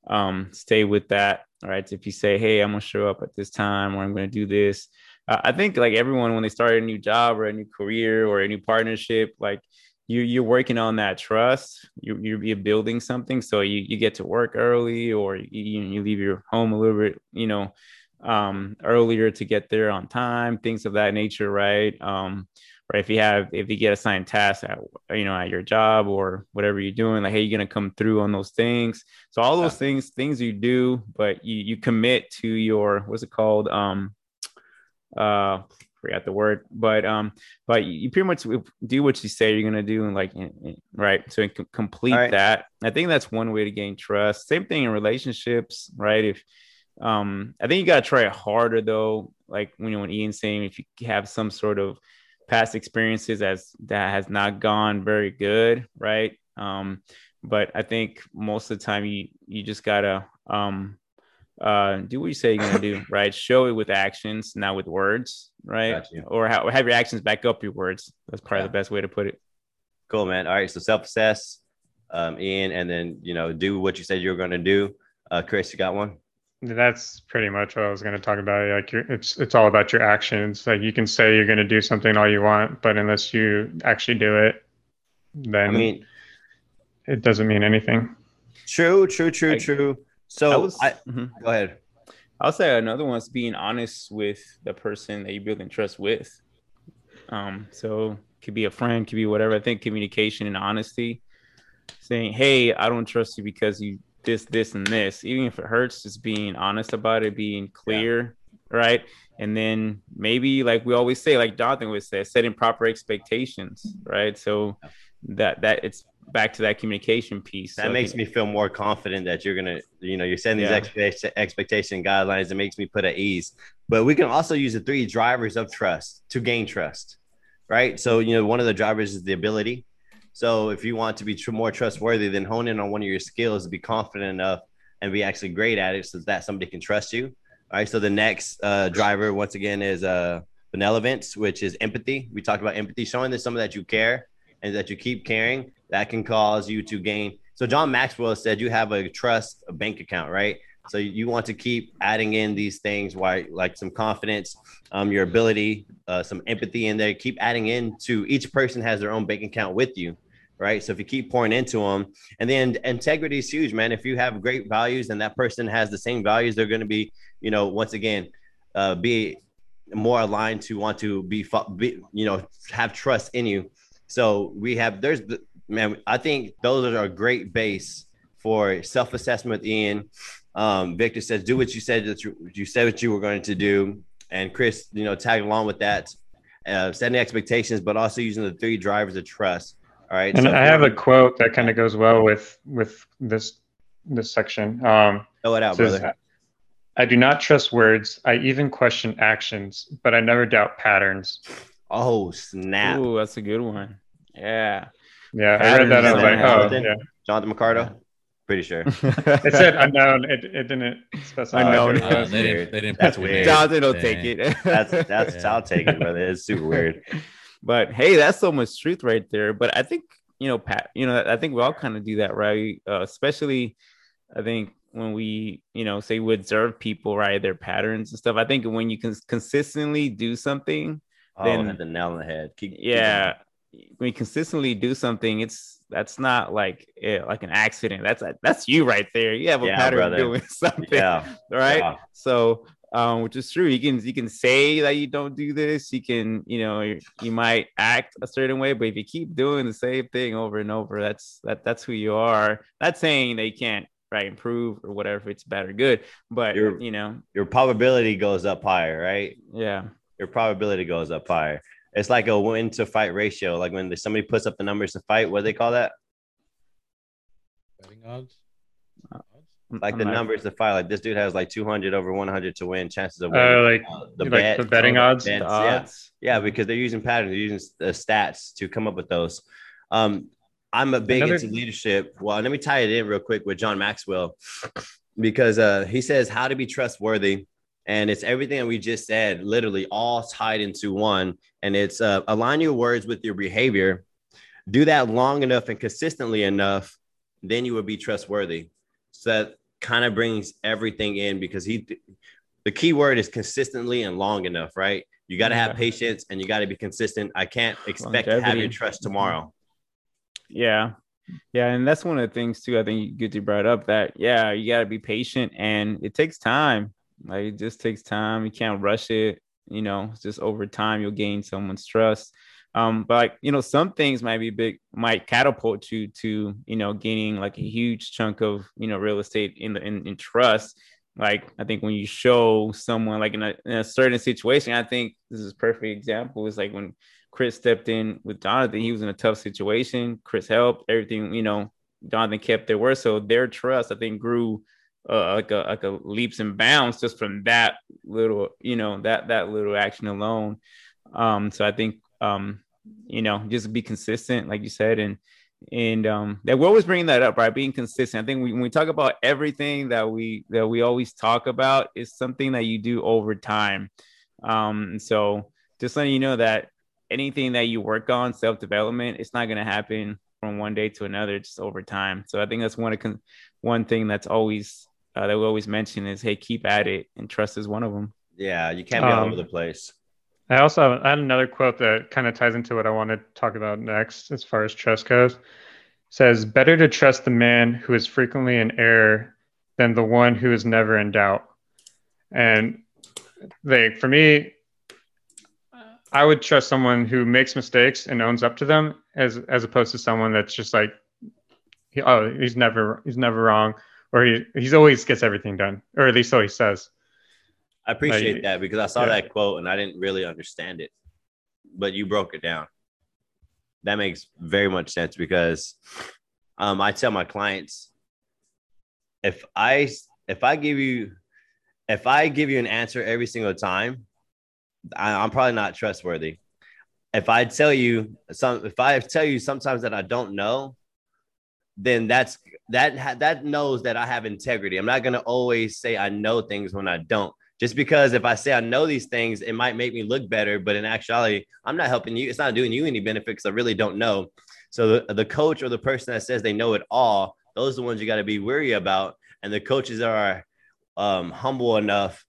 Um, stay with that, all right? If you say, hey, I'm gonna show up at this time or I'm gonna do this, uh, I think like everyone when they start a new job or a new career or a new partnership, like you you're working on that trust. You you're, you're building something, so you you get to work early, or you you leave your home a little bit, you know, um, earlier to get there on time, things of that nature, right? Um, or if you have if you get assigned tasks at you know at your job or whatever you're doing, like hey, you're gonna come through on those things. So all those things things you do, but you you commit to your what's it called? Um, uh forgot the word but um but you pretty much do what you say you're gonna do and like right so complete right. that i think that's one way to gain trust same thing in relationships right if um i think you gotta try it harder though like when you know when ian's saying if you have some sort of past experiences as that has not gone very good, right? Um, but I think most of the time you you just gotta um uh do what you say you're gonna do, right? Show it with actions, not with words, right? Or, ha- or have your actions back up your words. That's probably yeah. the best way to put it. Cool, man. All right, so self-assess, um, Ian, and then you know do what you said you were gonna do. Uh, Chris, you got one? That's pretty much what I was going to talk about. Like, it's it's all about your actions. Like, you can say you're going to do something all you want, but unless you actually do it, then I mean, it doesn't mean anything. True, true, true, I, true. So, I was, I, mm-hmm. go ahead. I'll say another one is being honest with the person that you're building trust with. Um, so could be a friend, could be whatever. I think communication and honesty, saying, "Hey, I don't trust you because you this, this, and this, even if it hurts, just being honest about it, being clear, yeah. right? And then maybe, like we always say, like Jonathan would say, setting proper expectations, right? So that that it's back to that communication piece. That so makes me feel more confident that you're gonna, you know, you're setting these yeah. expectation expectation guidelines. It makes me put at ease. But we can also use the three drivers of trust to gain trust, right? So you know, one of the drivers is the ability. So if you want to be tr- more trustworthy, then hone in on one of your skills to be confident enough and be actually great at it so that somebody can trust you. All right. So the next uh, driver, once again, is uh, benevolence, which is empathy. We talked about empathy, showing that someone that you care and that you keep caring. That can cause you to gain. So John Maxwell said you have a trust a bank account, right? So you want to keep adding in these things, why like some confidence, um, your ability, uh, some empathy in there. Keep adding in to each person has their own bank account with you right? So if you keep pouring into them, and then integrity is huge, man. If you have great values and that person has the same values, they're going to be, you know, once again, uh, be more aligned to want to be, be, you know, have trust in you. So we have there's man. I think those are a great base for self-assessment. Ian, um, Victor says, "Do what you said that you, you said what you were going to do," and Chris, you know, tag along with that. Uh, setting expectations, but also using the three drivers of trust. All right. And so I have a quote that kind of goes well with with this this section. Um, Throw it out, says, brother. I do not trust words. I even question actions, but I never doubt patterns. Oh snap! Ooh, that's a good one. Yeah. Yeah, patterns I read that. I was like, oh, yeah. Jonathan McCardo. Pretty sure. it said unknown. It, it didn't specify. Unknown. Uh, they didn't. They didn't. That's weird. Jonathan will take it. that's that's yeah. I'll take it, brother. It's super weird. But hey, that's so much truth right there. But I think you know, Pat, you know, I think we all kind of do that, right? Uh, especially, I think when we, you know, say we observe people, right, their patterns and stuff. I think when you can consistently do something, oh, then the nail on the head. Keep, yeah, keep when you consistently do something, it's that's not like yeah, like an accident. That's that's you right there. You have a yeah, pattern brother. doing something, yeah, right? So um, which is true. You can you can say that you don't do this. You can you know you might act a certain way, but if you keep doing the same thing over and over, that's that that's who you are. Not saying they can't right improve or whatever if it's bad or good, but your, you know your probability goes up higher, right? Yeah, your probability goes up higher. It's like a win to fight ratio. Like when somebody puts up the numbers to fight, what do they call that? Betting odds. Uh, like I'm the not... numbers to fight. Like this dude has like 200 over 100 to win. Chances of winning. Uh, like uh, the, like bet, the betting odds? Bets, the odds. Yeah. yeah, because they're using patterns, they're using the stats to come up with those. Um, I'm a big Another... into leadership. Well, let me tie it in real quick with John Maxwell because uh, he says how to be trustworthy. And it's everything that we just said, literally all tied into one. And it's uh, align your words with your behavior. Do that long enough and consistently enough, then you will be trustworthy. So that kind of brings everything in because he the key word is consistently and long enough, right? You got to have patience and you got to be consistent. I can't expect Longevity. to have your trust mm-hmm. tomorrow. Yeah. Yeah. And that's one of the things too. I think good to brought up that, yeah, you got to be patient and it takes time. Like it just takes time. You can't rush it. You know, just over time, you'll gain someone's trust. Um, but like, you know, some things might be big, might catapult you to, you know, gaining like a huge chunk of, you know, real estate in the in, in trust. Like I think when you show someone like in a, in a certain situation, I think this is perfect example is like when Chris stepped in with Jonathan, he was in a tough situation. Chris helped everything, you know, Jonathan kept their word. So their trust, I think, grew uh, like a like a leaps and bounds just from that little, you know, that that little action alone. Um, so I think um, you know, just be consistent, like you said, and and um, that we're always bringing that up, right? Being consistent. I think we, when we talk about everything that we that we always talk about is something that you do over time. Um, so just letting you know that anything that you work on, self development, it's not going to happen from one day to another, just over time. So I think that's one of one thing that's always uh, that we always mention is, hey, keep at it, and trust is one of them. Yeah, you can't be um, all over the place. I also have, I had another quote that kind of ties into what I want to talk about next as far as trust goes. It says, Better to trust the man who is frequently in error than the one who is never in doubt. And like for me, I would trust someone who makes mistakes and owns up to them as as opposed to someone that's just like oh he's never he's never wrong or he he's always gets everything done or at least so he says I appreciate that because I saw yeah. that quote and I didn't really understand it, but you broke it down. That makes very much sense because um, I tell my clients if I if I give you if I give you an answer every single time, I, I'm probably not trustworthy. If I tell you some, if I tell you sometimes that I don't know, then that's that that knows that I have integrity. I'm not gonna always say I know things when I don't just because if I say I know these things, it might make me look better, but in actuality, I'm not helping you. It's not doing you any benefit because I really don't know. So the, the coach or the person that says they know it all, those are the ones you got to be weary about. And the coaches are um, humble enough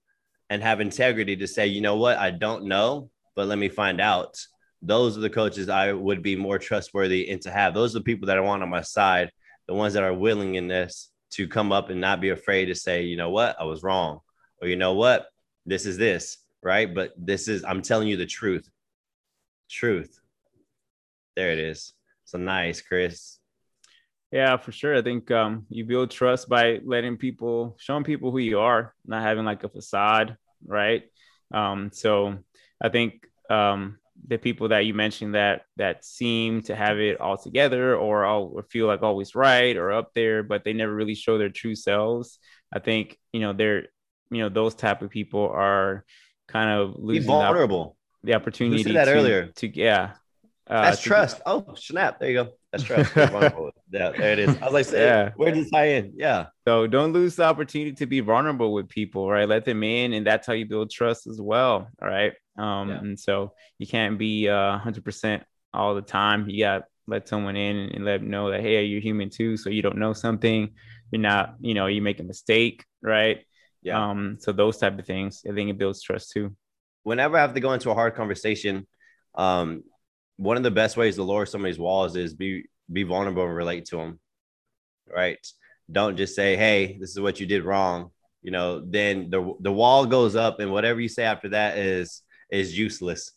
and have integrity to say, you know what, I don't know, but let me find out. Those are the coaches I would be more trustworthy and to have. Those are the people that I want on my side, the ones that are willing in this to come up and not be afraid to say, you know what, I was wrong or you know what, this is this, right? But this is, I'm telling you the truth. Truth. There it is. So nice, Chris. Yeah, for sure. I think um, you build trust by letting people, showing people who you are, not having like a facade, right? Um, so I think um, the people that you mentioned that that seem to have it all together or, all, or feel like always right or up there, but they never really show their true selves. I think you know they're you know those type of people are kind of losing Be vulnerable. The, opportunity to, that to, earlier. To yeah, uh, that's trust. oh snap! There you go. That's trust. yeah, there it is. I was like, yeah. where does it tie in? Yeah. So don't lose the opportunity to be vulnerable with people, right? Let them in, and that's how you build trust as well. All right. Um, yeah. and so you can't be uh 100% all the time. You got let someone in and let them know that hey, you're human too. So you don't know something. You're not, you know, you make a mistake, right? Yeah. Um, so those type of things, I think it builds trust too. Whenever I have to go into a hard conversation, um, one of the best ways to lower somebody's walls is be be vulnerable and relate to them. Right. Don't just say, "Hey, this is what you did wrong." You know, then the the wall goes up, and whatever you say after that is is useless.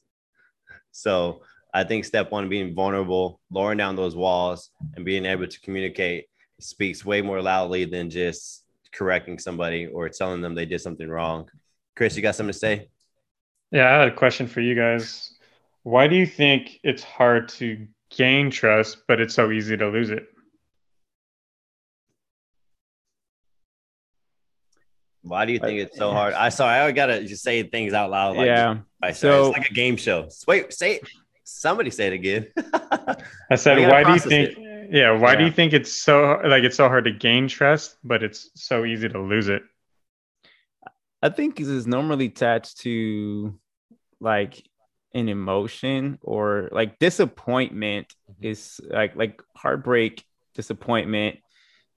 So I think step one, being vulnerable, lowering down those walls, and being able to communicate speaks way more loudly than just correcting somebody or telling them they did something wrong. Chris, you got something to say? Yeah, I had a question for you guys. Why do you think it's hard to gain trust, but it's so easy to lose it? Why do you think it's so hard? I sorry, I gotta just say things out loud. Like yeah, so it's like a game show. Wait, say it. Somebody say it again. I said, why do you think? It. Yeah, why yeah. do you think it's so like it's so hard to gain trust, but it's so easy to lose it? I think it's normally attached to like an emotion or like disappointment mm-hmm. is like like heartbreak, disappointment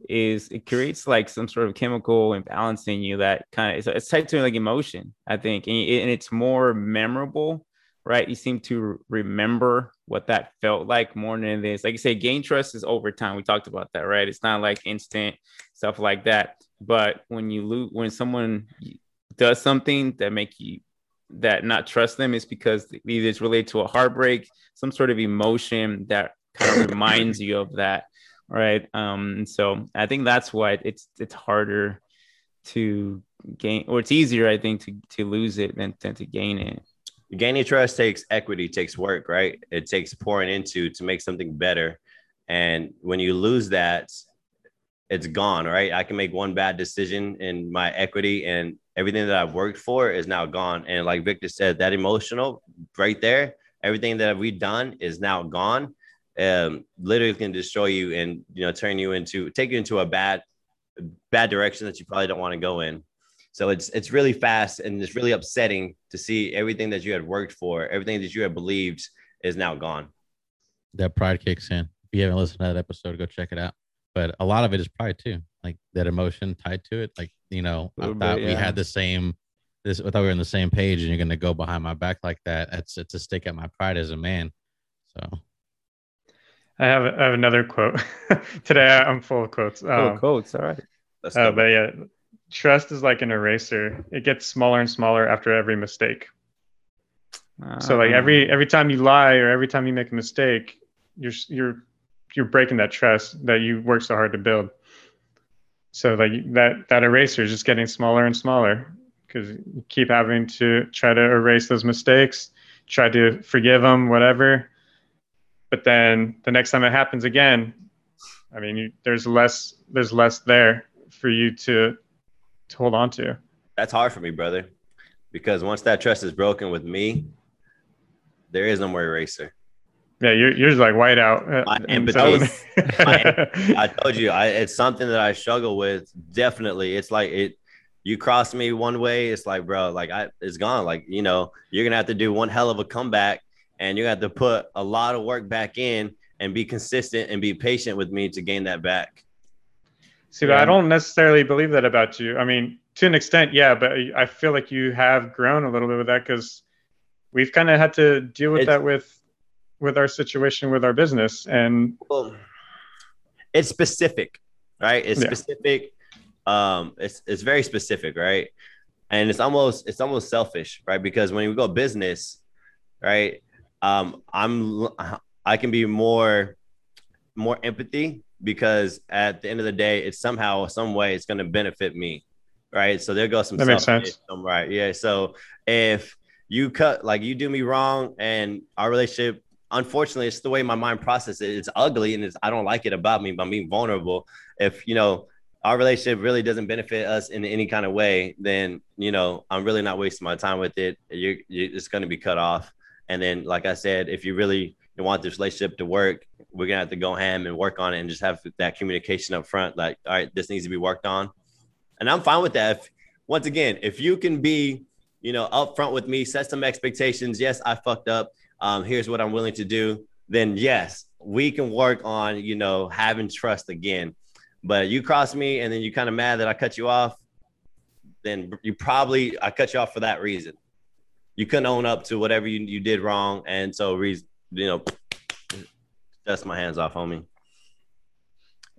is it creates like some sort of chemical imbalance in you that kind of it's tied to like emotion, I think, and, and it's more memorable right? You seem to remember what that felt like more than this. Like you say, gain trust is over time. We talked about that, right? It's not like instant stuff like that. But when you lose, when someone does something that make you that not trust them, is because either it's related to a heartbreak, some sort of emotion that kind of reminds you of that, right? Um, so I think that's why it's it's harder to gain, or it's easier, I think, to to lose it than, than to gain it gaining trust takes equity, takes work, right? It takes pouring into to make something better. And when you lose that, it's gone, right? I can make one bad decision in my equity and everything that I've worked for is now gone. And like Victor said, that emotional right there, everything that we've done is now gone. Um, literally can destroy you and you know turn you into take you into a bad bad direction that you probably don't want to go in. So it's it's really fast and it's really upsetting to see everything that you had worked for, everything that you had believed is now gone. That pride kicks in. If you haven't listened to that episode, go check it out. But a lot of it is pride too, like that emotion tied to it. Like you know, I thought bit, yeah. we had the same. This I thought we were on the same page, and you're gonna go behind my back like that. It's it's a stick at my pride as a man. So I have I have another quote. Today I'm full of quotes. Um, quotes, all right. Uh, but yeah, trust is like an eraser. It gets smaller and smaller after every mistake. Uh, so like every every time you lie or every time you make a mistake, you're you're you're breaking that trust that you worked so hard to build. So like that that eraser is just getting smaller and smaller because you keep having to try to erase those mistakes, try to forgive them, whatever. But then the next time it happens again, I mean, you, there's less there's less there for you to to hold on to. That's hard for me, brother, because once that trust is broken with me, there is no more eraser. Yeah, you're you're like white out. My empathy. my, I told you, I, it's something that I struggle with. Definitely, it's like it. You cross me one way, it's like, bro, like I, it's gone. Like you know, you're gonna have to do one hell of a comeback, and you have to put a lot of work back in and be consistent and be patient with me to gain that back. See, but I don't necessarily believe that about you. I mean, to an extent, yeah, but I feel like you have grown a little bit with that because we've kind of had to deal with it's, that with with our situation with our business and well, it's specific, right? It's yeah. specific. Um, it's it's very specific, right? And it's almost it's almost selfish, right? Because when we go business, right? Um, I'm I can be more more empathy because at the end of the day, it's somehow, some way, it's going to benefit me, right? So there goes some. That makes sense. Right? Yeah. So if you cut, like you do me wrong, and our relationship, unfortunately, it's the way my mind processes it. It's ugly, and it's I don't like it about me. But I'm being vulnerable. If you know our relationship really doesn't benefit us in any kind of way, then you know I'm really not wasting my time with it. You're, you're it's going to be cut off. And then, like I said, if you really want this relationship to work, we're gonna have to go ham and work on it and just have that communication up front. Like, all right, this needs to be worked on, and I'm fine with that. If, once again, if you can be, you know, upfront with me, set some expectations. Yes, I fucked up. Um, here's what I'm willing to do. Then yes, we can work on, you know, having trust again. But you cross me and then you kind of mad that I cut you off, then you probably I cut you off for that reason. You couldn't own up to whatever you, you did wrong, and so reason you know, dust my hands off, homie.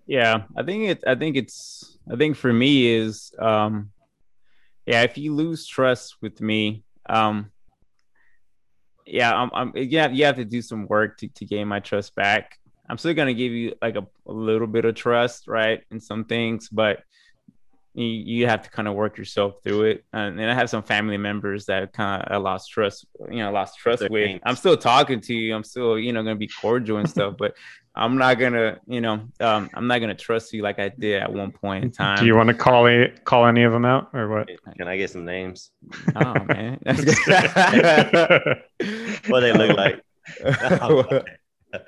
Yeah, I think it. I think it's. I think for me is, um, yeah, if you lose trust with me, um, yeah, I'm, I'm yeah, you have to do some work to, to gain my trust back. I'm still gonna give you like a, a little bit of trust, right, in some things, but you, you have to kind of work yourself through it. And, and I have some family members that kind of I lost trust, you know, lost trust with. I'm still talking to you. I'm still, you know, gonna be cordial and stuff, but I'm not gonna, you know, um, I'm not gonna trust you like I did at one point in time. Do you want to call it, call any of them out or what? Can I get some names? Oh man, what they look like.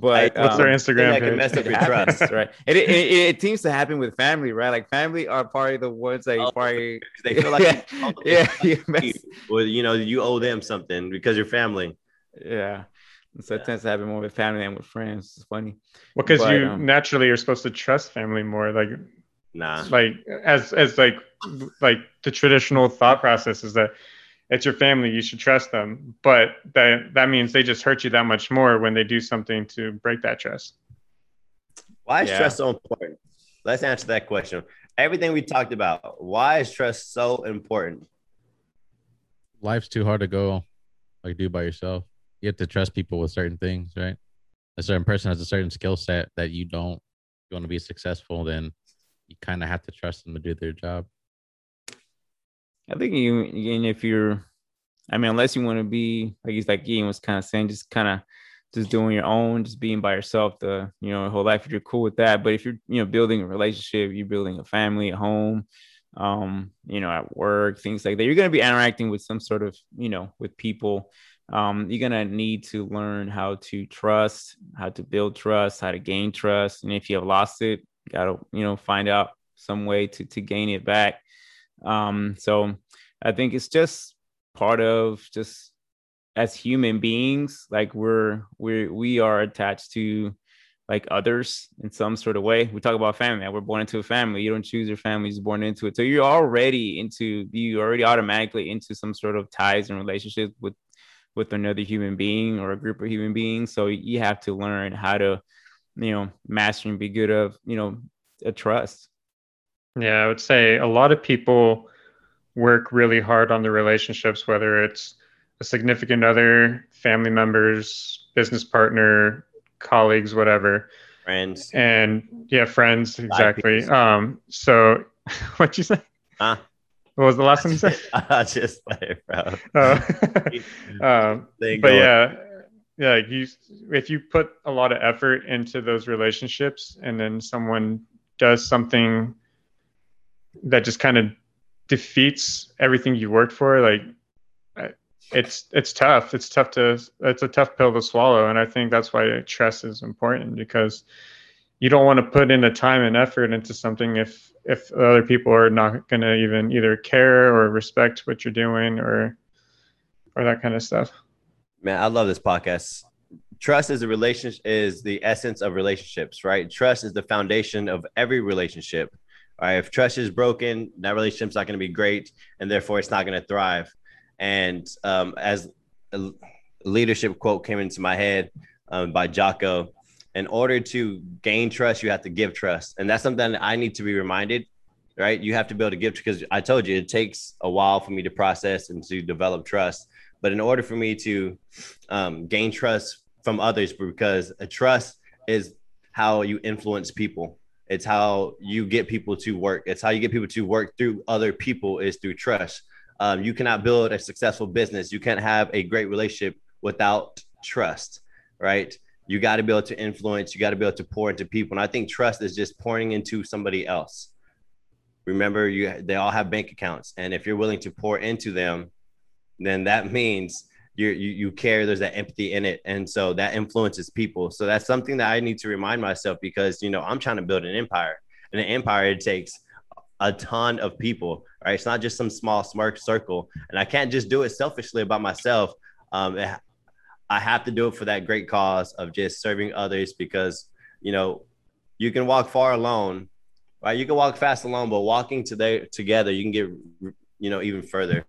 But what's um, their Instagram page? mess up your trust, right? It, it, it, it, seems to happen with family, right? Like family are probably the ones that oh, probably they feel like yeah, yeah, you, or you know you owe them something because you're family. Yeah, so yeah. it tends to happen more with family than with friends. It's funny. Well, because you um, naturally are supposed to trust family more, like nah, like as as like like the traditional thought process is that it's your family you should trust them. But that that means they just hurt you that much more when they do something to break that trust. Why is yeah. trust so important? Let's answer that question. Everything we talked about why is trust so important? Life's too hard to go like do by yourself. You have to trust people with certain things right? A certain person has a certain skill set that you don't you want to be successful then you kind of have to trust them to do their job I think you, and if you're, I mean, unless you want to be like he's like Ian was kind of saying, just kind of just doing your own, just being by yourself the you know whole life. If you're cool with that, but if you're you know building a relationship, you're building a family at home, um, you know, at work, things like that, you're gonna be interacting with some sort of you know with people. um, you're gonna need to learn how to trust, how to build trust, how to gain trust, and if you have lost it, gotta you know find out some way to to gain it back. Um, so I think it's just part of just as human beings, like we're we're we are attached to like others in some sort of way. We talk about family. We're born into a family. You don't choose your family; you're born into it. So you're already into you already automatically into some sort of ties and relationships with with another human being or a group of human beings. So you have to learn how to, you know, master and be good of you know a trust. Yeah, I would say a lot of people work really hard on the relationships, whether it's a significant other, family members, business partner, colleagues, whatever. Friends. And yeah, friends, exactly. Um, so what'd you say? Huh? What was the last one you said? I just play, bro. Oh. um, but yeah, yeah, you if you put a lot of effort into those relationships and then someone does something that just kind of defeats everything you worked for, like it's it's tough. It's tough to it's a tough pill to swallow, and I think that's why trust is important because you don't want to put in the time and effort into something if if other people are not going to even either care or respect what you're doing or or that kind of stuff. man i love this podcast trust is a relationship is the essence of relationships right trust is the foundation of every relationship all right if trust is broken that relationship's not going to be great and therefore it's not going to thrive. And um, as a leadership quote came into my head um, by jocko in order to gain trust you have to give trust. And that's something that i need to be reminded right? You have to be able to give because i told you it takes a while for me to process and to develop trust. But in order for me to um, gain trust from others, because a trust is how you influence people. It's how you get people to work. It's how you get people to work through other people is through trust. Um, you cannot build a successful business. You can't have a great relationship without trust, right? You got to be able to influence. You got to be able to pour into people. And I think trust is just pouring into somebody else. Remember, you they all have bank accounts, and if you're willing to pour into them, then that means you you you care. There's that empathy in it, and so that influences people. So that's something that I need to remind myself because you know I'm trying to build an empire, and an empire it takes a ton of people. Right? It's not just some small smart circle, and I can't just do it selfishly about myself. Um, it- I have to do it for that great cause of just serving others because you know you can walk far alone, right? You can walk fast alone, but walking today together, you can get you know even further.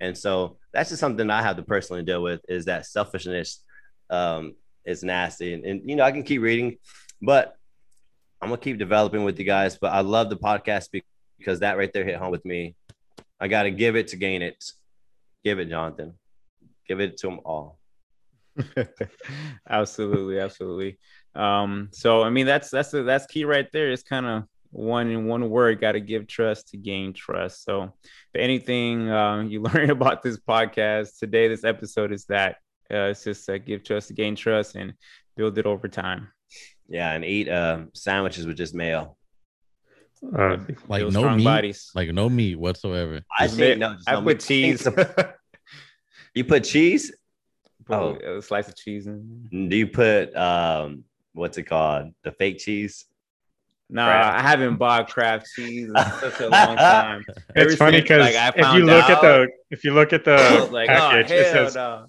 And so that's just something I have to personally deal with is that selfishness um, is nasty. And, and, you know, I can keep reading, but I'm going to keep developing with you guys. But I love the podcast because that right there hit home with me. I got to give it to gain it. Give it, Jonathan. Give it to them all. absolutely, absolutely. Um, so I mean that's that's that's key right there. It's kind of one in one word. Got to give trust to gain trust. So if anything um, you learn about this podcast today, this episode is that uh, it's just uh, give trust to gain trust and build it over time. Yeah, and eat uh, sandwiches with just mayo. Uh, Like no meat, bodies. like no meat whatsoever. I Just think no, just I no put meat. cheese. You put cheese? Put Oh. a slice of cheese in. Do you put um what's it called? The fake cheese? No, Kraft. I haven't bought Kraft cheese in such a long time. Ever it's funny because like, if you found look at the if you look at the like, oh, package, oh it says no.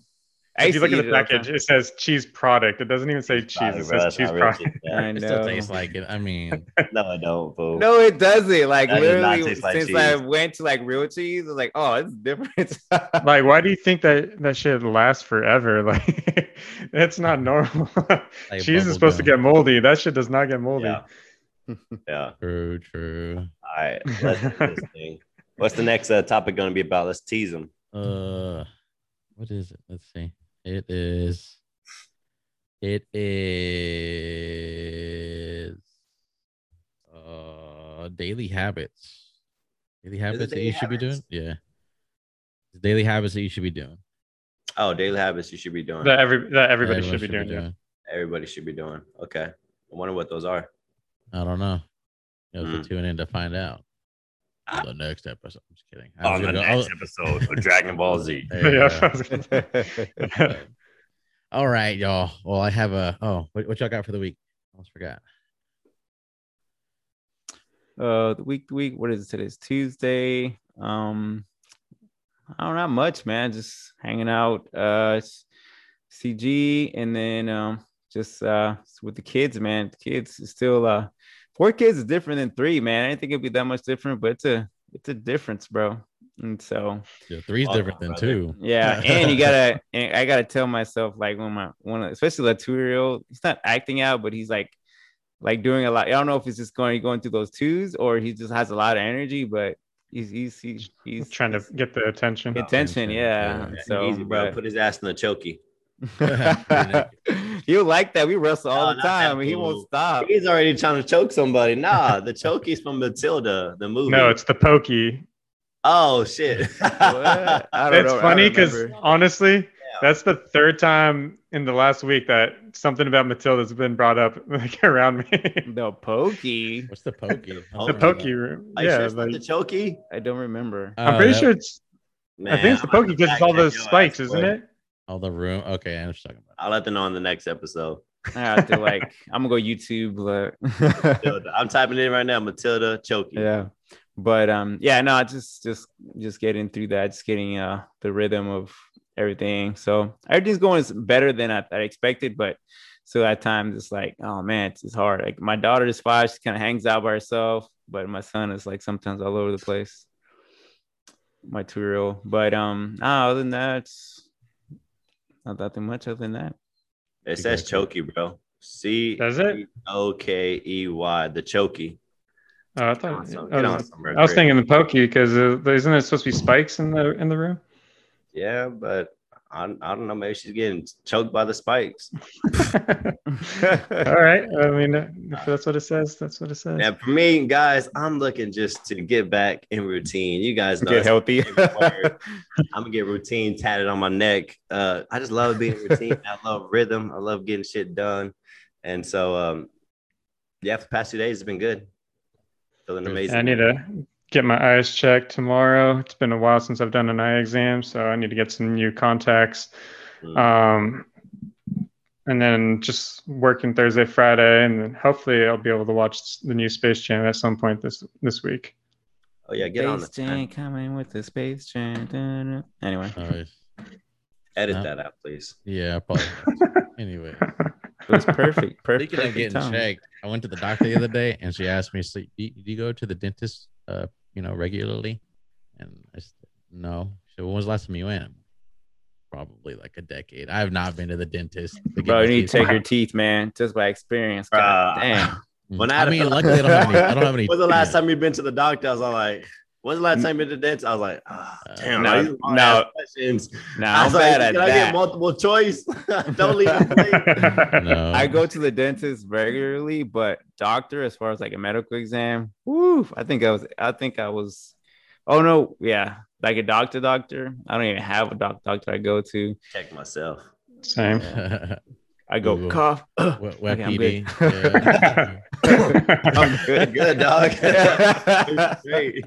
If you look at the it package, it says cheese product. It doesn't even say cheese. Product, It says That's cheese not product. cheese. Yeah. I It still tastes like it. I mean, No, I don't. Fool. No, it doesn't. Like That does not literally, taste like since I went to like real cheese, it's like, oh, it's different. Like, why do you think that that shit lasts forever? Like, it's not normal. Like cheese is bubble supposed to get moldy. That shit does not get moldy. Yeah. Yeah. true, true. All right. Let's this thing. What's the next uh, topic going to be about? Let's tease them. Uh, what is it? Let's see. It is. It is. Uh, daily habits. Daily habits that daily you should be doing. habits? Yeah. Daily habits that you should be doing. Oh, daily habits you should be doing. That every that everybody Everyone should be doing. yeah. Everybody should be doing. Okay. I wonder what those are. I don't know. You have Mm. to tune in to find out. the next episode. I'm just kidding. I On the gonna go- next episode of Dragon Ball Z. Yeah, go. I was gonna- All right, y'all. Well, I have a. Oh, what, what y'all got for the week? I almost forgot. uh the week the week what is it today it's tuesday um i don't know much man just hanging out uh cg and then um just uh with the kids man the kids is still uh four kids is different than three man i didn't think it'd be that much different but it's a it's a difference bro and so Yeah, three's different than brother. two. yeah, and you gotta, and I gotta tell myself like when my one, especially the two year old, he's not acting out, but he's like, like doing a lot. I don't know if he's just going going through those twos or he just has a lot of energy, but he's he's he's, he's trying to get the attention. attention, yeah. Yeah. So, Easy, bro. but Put his ass in the chokey. he'll like that. We wrestle all No, the time, and he won't stop. He's already trying to choke somebody. Nah, the chokey's from Matilda, the movie. No, it's the pokey. oh shit. What? I don't It's know. Funny because remember. honestly, that's the third time in the last week that something about Matilda's been brought up like around me. the pokey. What's the pokey? The pokey room. Are you sure Yeah, like, the chokey? I don't remember. Uh, I'm pretty that- sure it's. Man, I think it's the pokey because it's all those spikes, isn't it? All the room. Okay, I know what you're talking about. I'll let them know on the next episode. I have to like. I'm gonna go YouTube. But I'm typing in right now, Matilda chokey. yeah but um yeah no just just just getting through that just getting uh the rhythm of everything so everything's going better than i, I expected but so at times it's like oh man it's, it's hard like my daughter is five she kind of hangs out by herself but my son is like sometimes all over the place my two-year-old but um no, other than that it's not nothing much other than that It says chokey, bro. C Does it? O K E Y, the chokey. Oh, I thought. some- I was, some, bro. I was thinking the pokey because uh, isn't it supposed to be spikes in the in the room? Yeah, but I, I don't know. Maybe she's getting choked by the spikes. All right. I mean, uh, if that's what it says, that's what it says. And for me, guys, I'm looking just to get back in routine. You guys know get healthy my favorite word. I'm gonna get routine tatted on my neck. Uh, I just love being routine. I love rhythm. I love getting shit done. And so, um, yeah, for the past two days, it's been good. Feeling amazing. I need to get my eyes checked tomorrow. It's been a while since I've done an eye exam, so I need to get some new contacts. Mm. Um, and then just working Thursday, Friday, and then hopefully I'll be able to watch the new Space Jam at some point this this week. Oh yeah, get on Space it. man. Jam coming with the space jam. Anyway, Nice. Edit Uh, that out, please. Yeah, probably. anyway, it was perfect. Perfect. speaking of getting time. checked, I went to the doctor the other day, and she asked me, "So, do you, do you go to the dentist, uh, you know, regularly?" And I said, "No." She said, "When was the last time you went?" Probably like a decade. I have not been to the dentist. to Bro, you need to take your teeth, man, just by experience. God Bruh. damn. Mm. When I I had mean, luckily I don't have any. I don't have any. When's the last time you've been to the doctor? I was all like, when's the last time you been to the dentist? I was like, ah, Uh, damn, no, these no. questions. Nah, I I'm was like, bad at can I get multiple choice? Don't leave. No. I go to the dentist regularly, but doctor, as far as like a medical exam, woo, I think I was, I think I was, oh no, yeah, like a doctor, doctor. I don't even have a doc, doctor I go to. Check myself. Same. I go Google. cough. Wet, wet Okay, I'm good. Yeah. I'm good. Good dog. Great.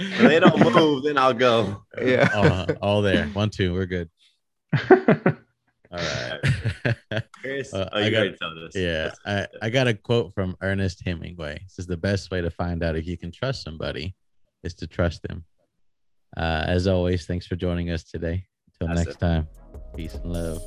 If they don't move, then I'll go. Yeah. all, all there. One, two. We're good. All right. Chris, Uh, oh, I got- to tell this? yeah. I, I got a quote from Ernest Hemingway. This is the best way to find out if you can trust somebody is to trust them. Uh, as always, thanks for joining us today. Until That's next it. time, peace and love.